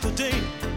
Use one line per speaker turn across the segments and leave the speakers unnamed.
yesterday.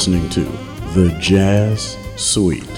Listening to The Jazz Suite.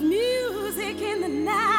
Music in the night.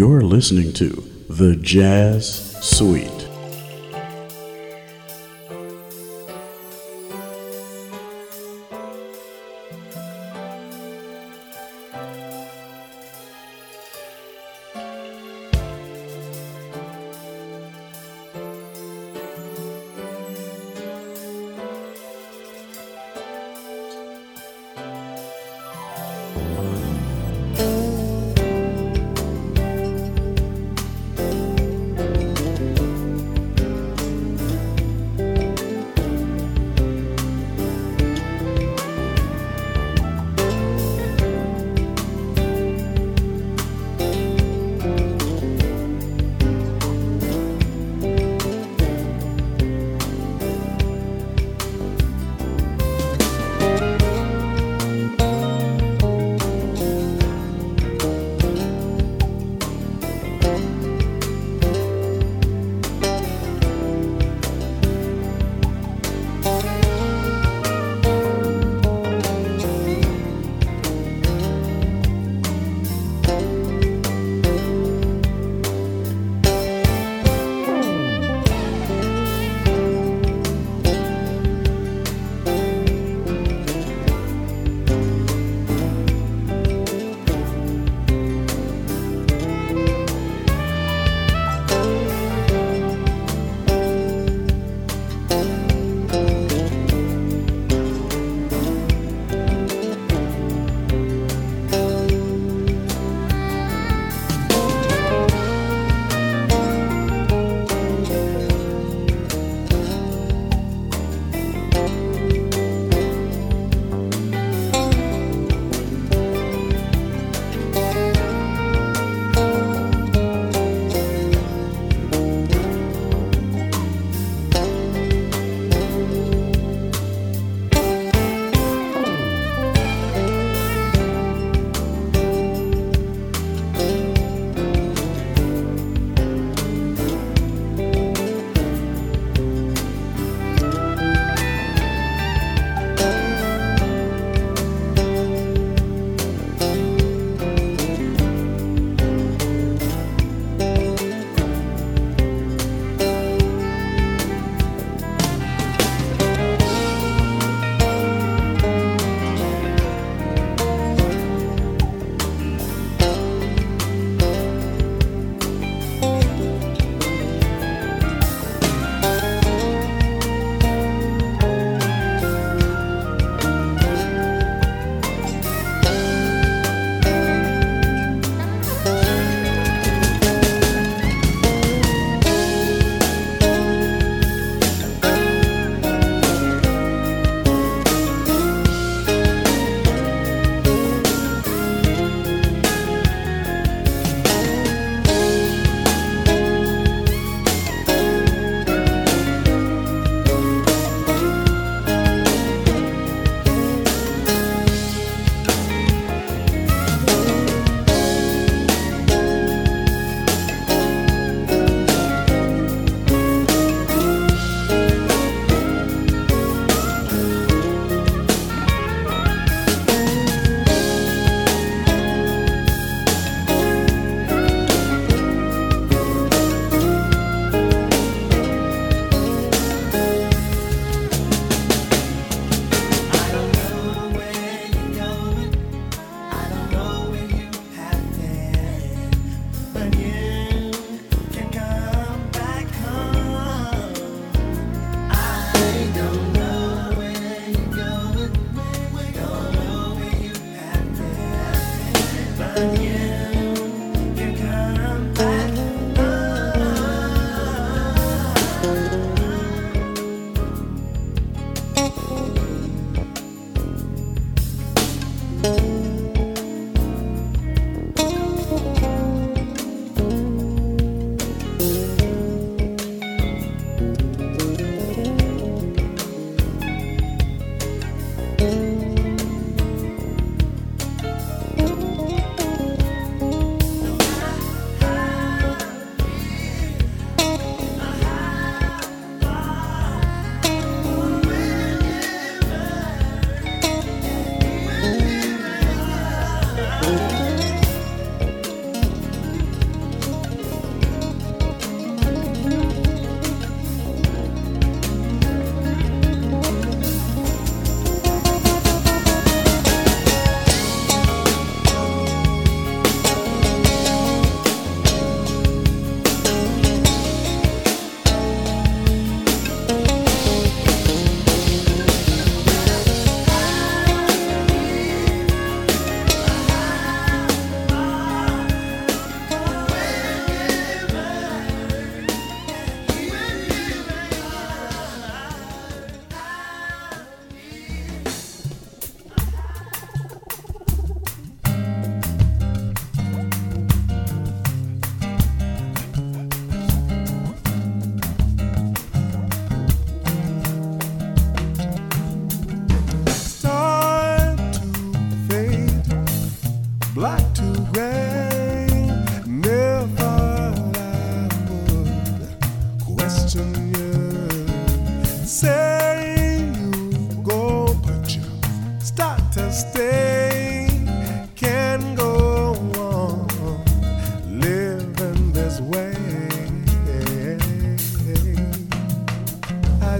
You're listening to The Jazz Suite.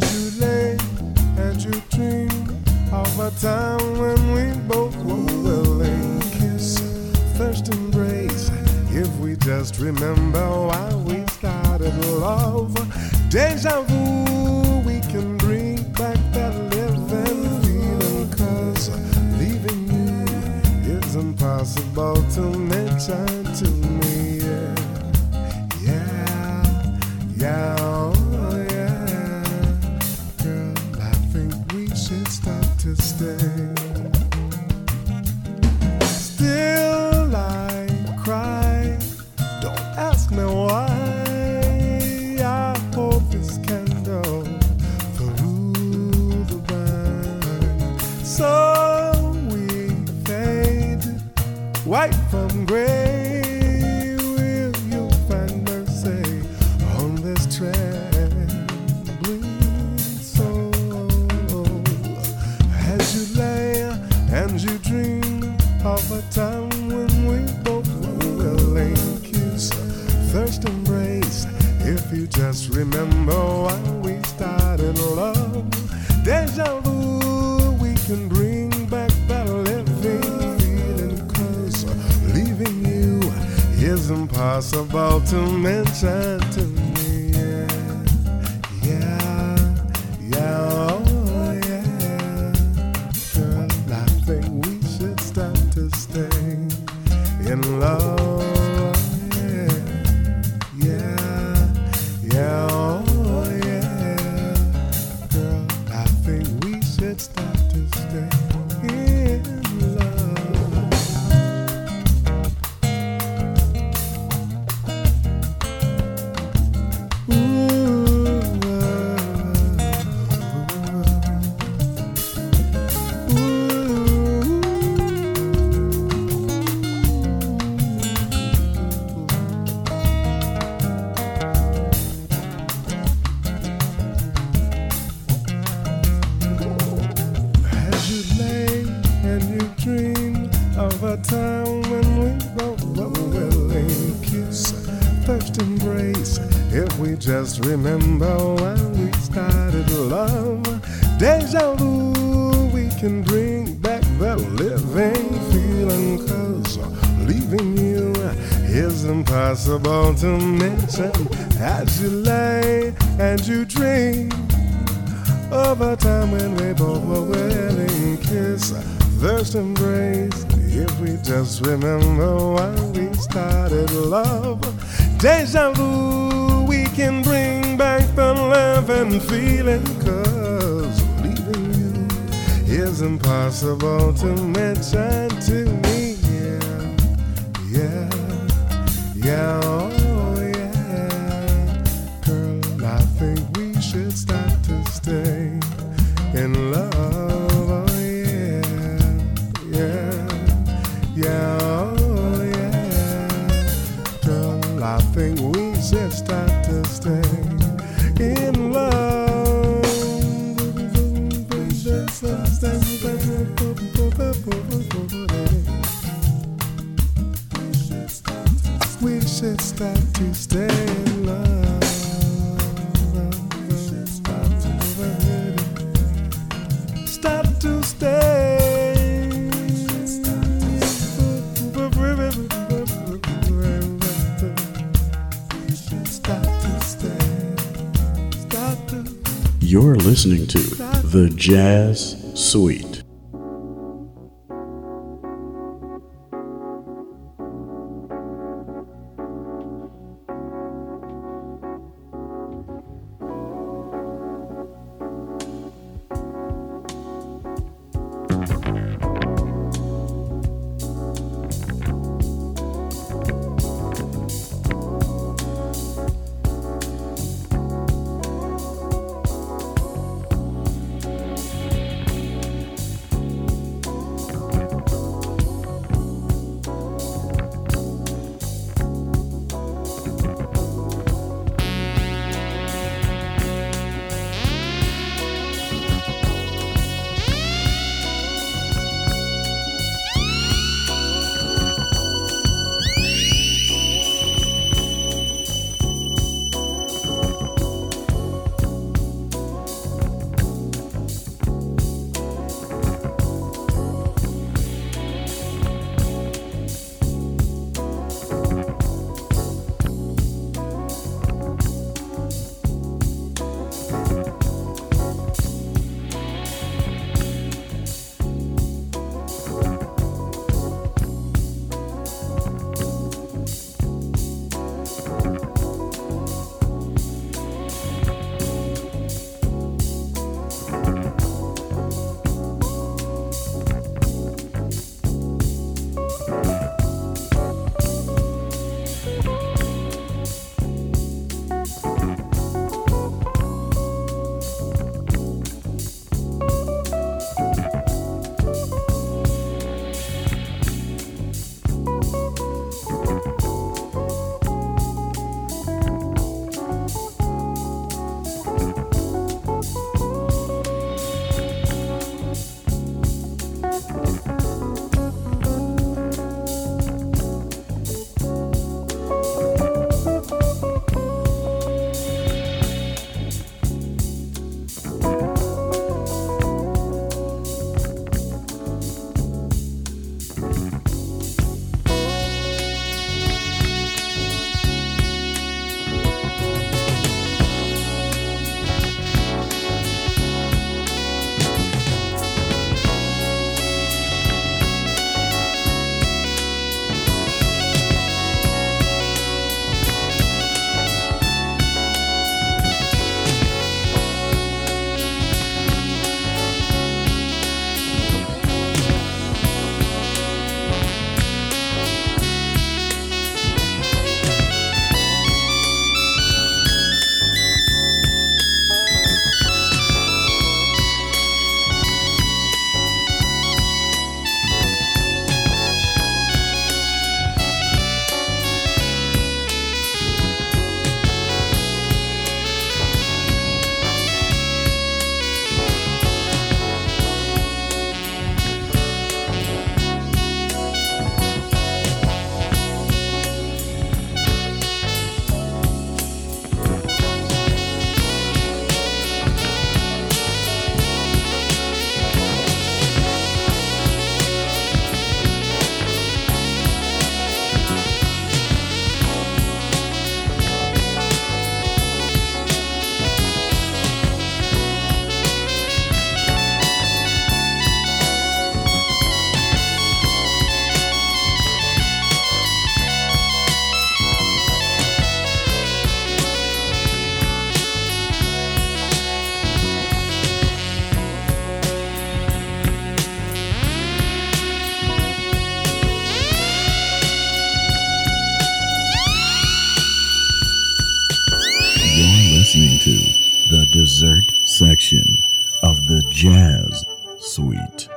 As you lay and you dream of a time when we both were willing kiss, first embrace. If we just remember why we started love, deja vu, we can bring back that living feeling. Cause leaving you is impossible to mention to me. Yeah, yeah, yeah. Stay. Just remember why we started love, deja vu, we can bring back that living feeling. Cause leaving you is impossible to mention to remember when we started love, deja vu, we can bring back the living feeling. Cause leaving you is impossible to mention. As you lay and you dream of a time when we both were willing kiss, first embrace. If we just remember when we started love, deja vu, and feeling. Cause leaving you is impossible to mention to The Jazz
Suite. listening to the dessert
section of the Jazz Suite.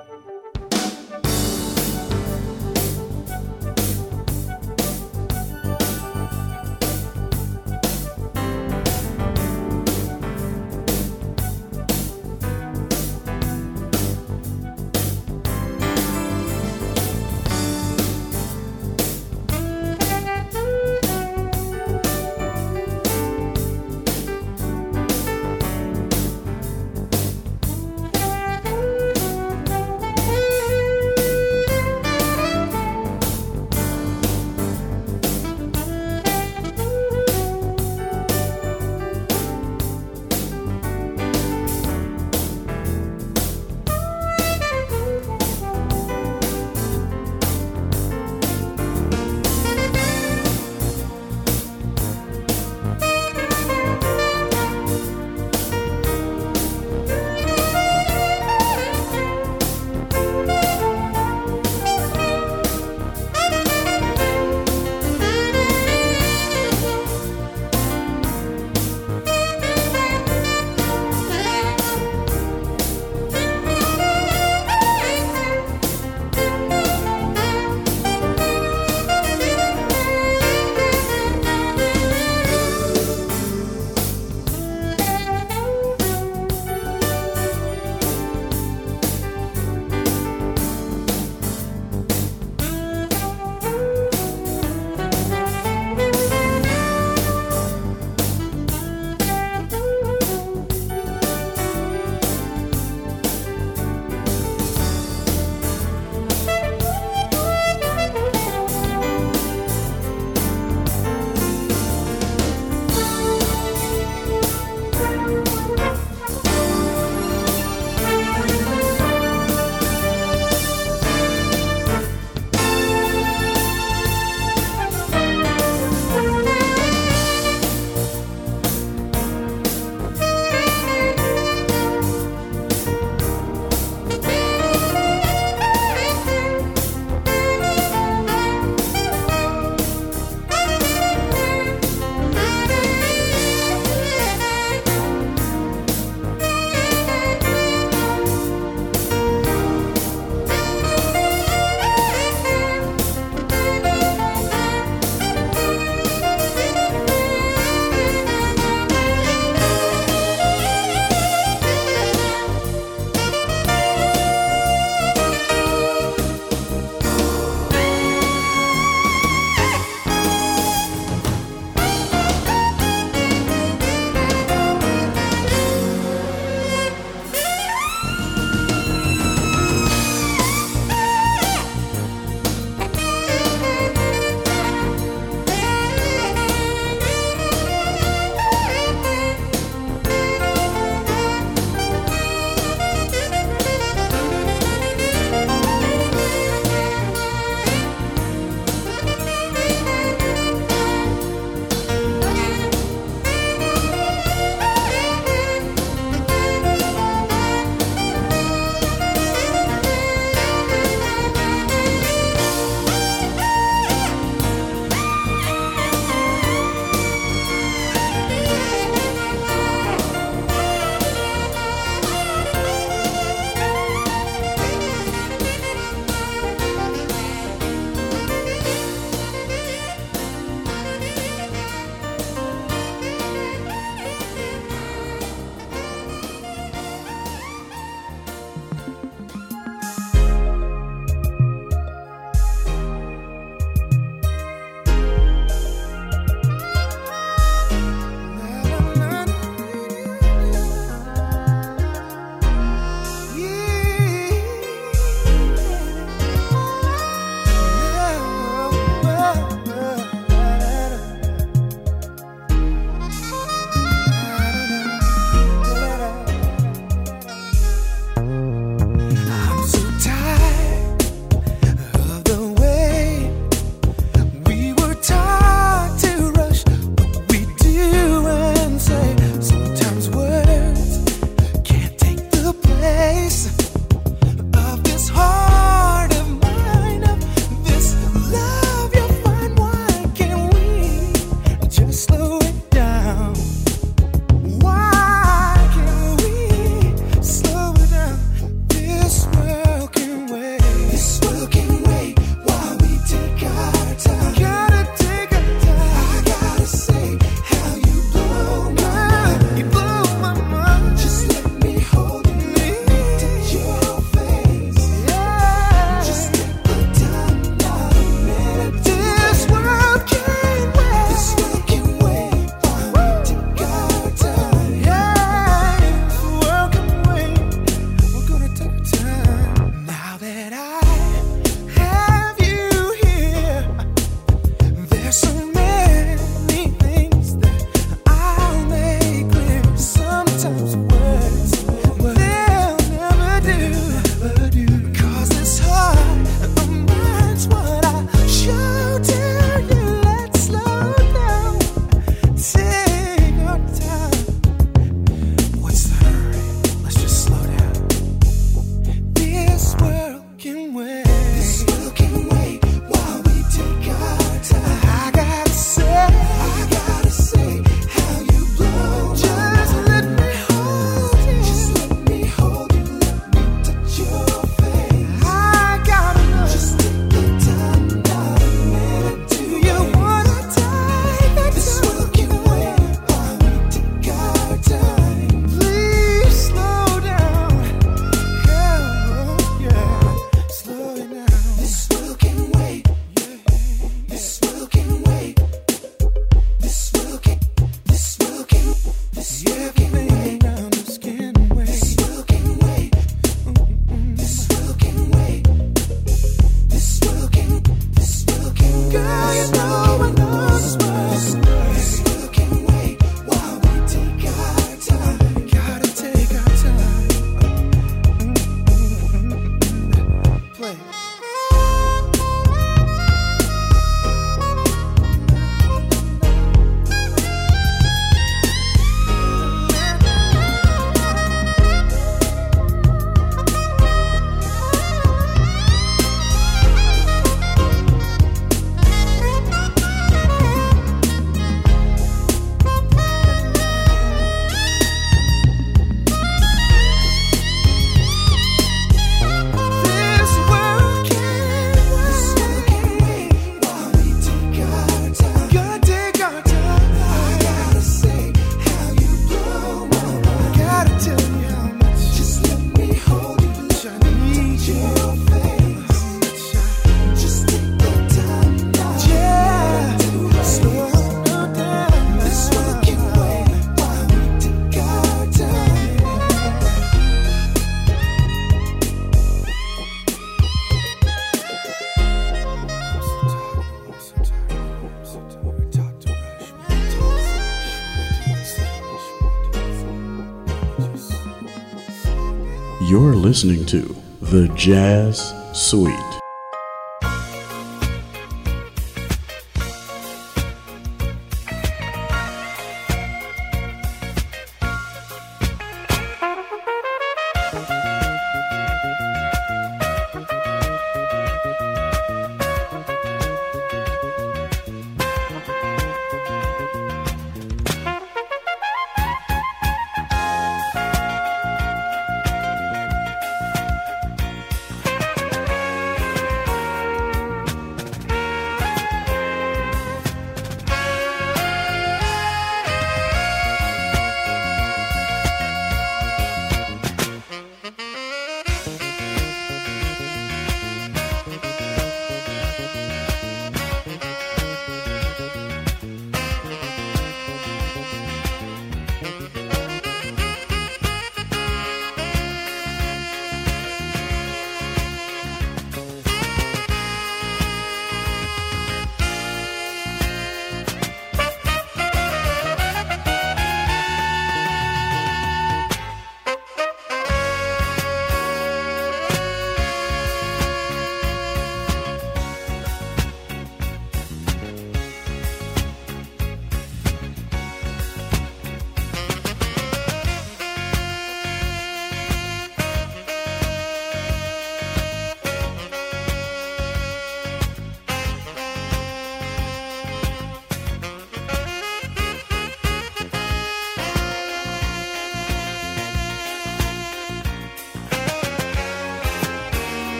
You're listening to The Jazz Suite.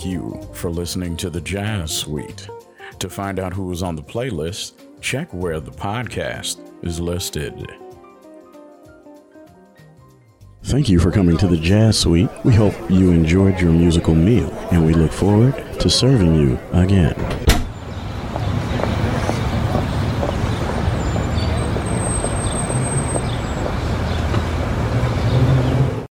Thank you for listening to the Jazz Suite. To find out who was on the playlist, check where the podcast is listed. Thank you for coming to the Jazz Suite. We hope you enjoyed your musical meal, and we look forward to serving you again.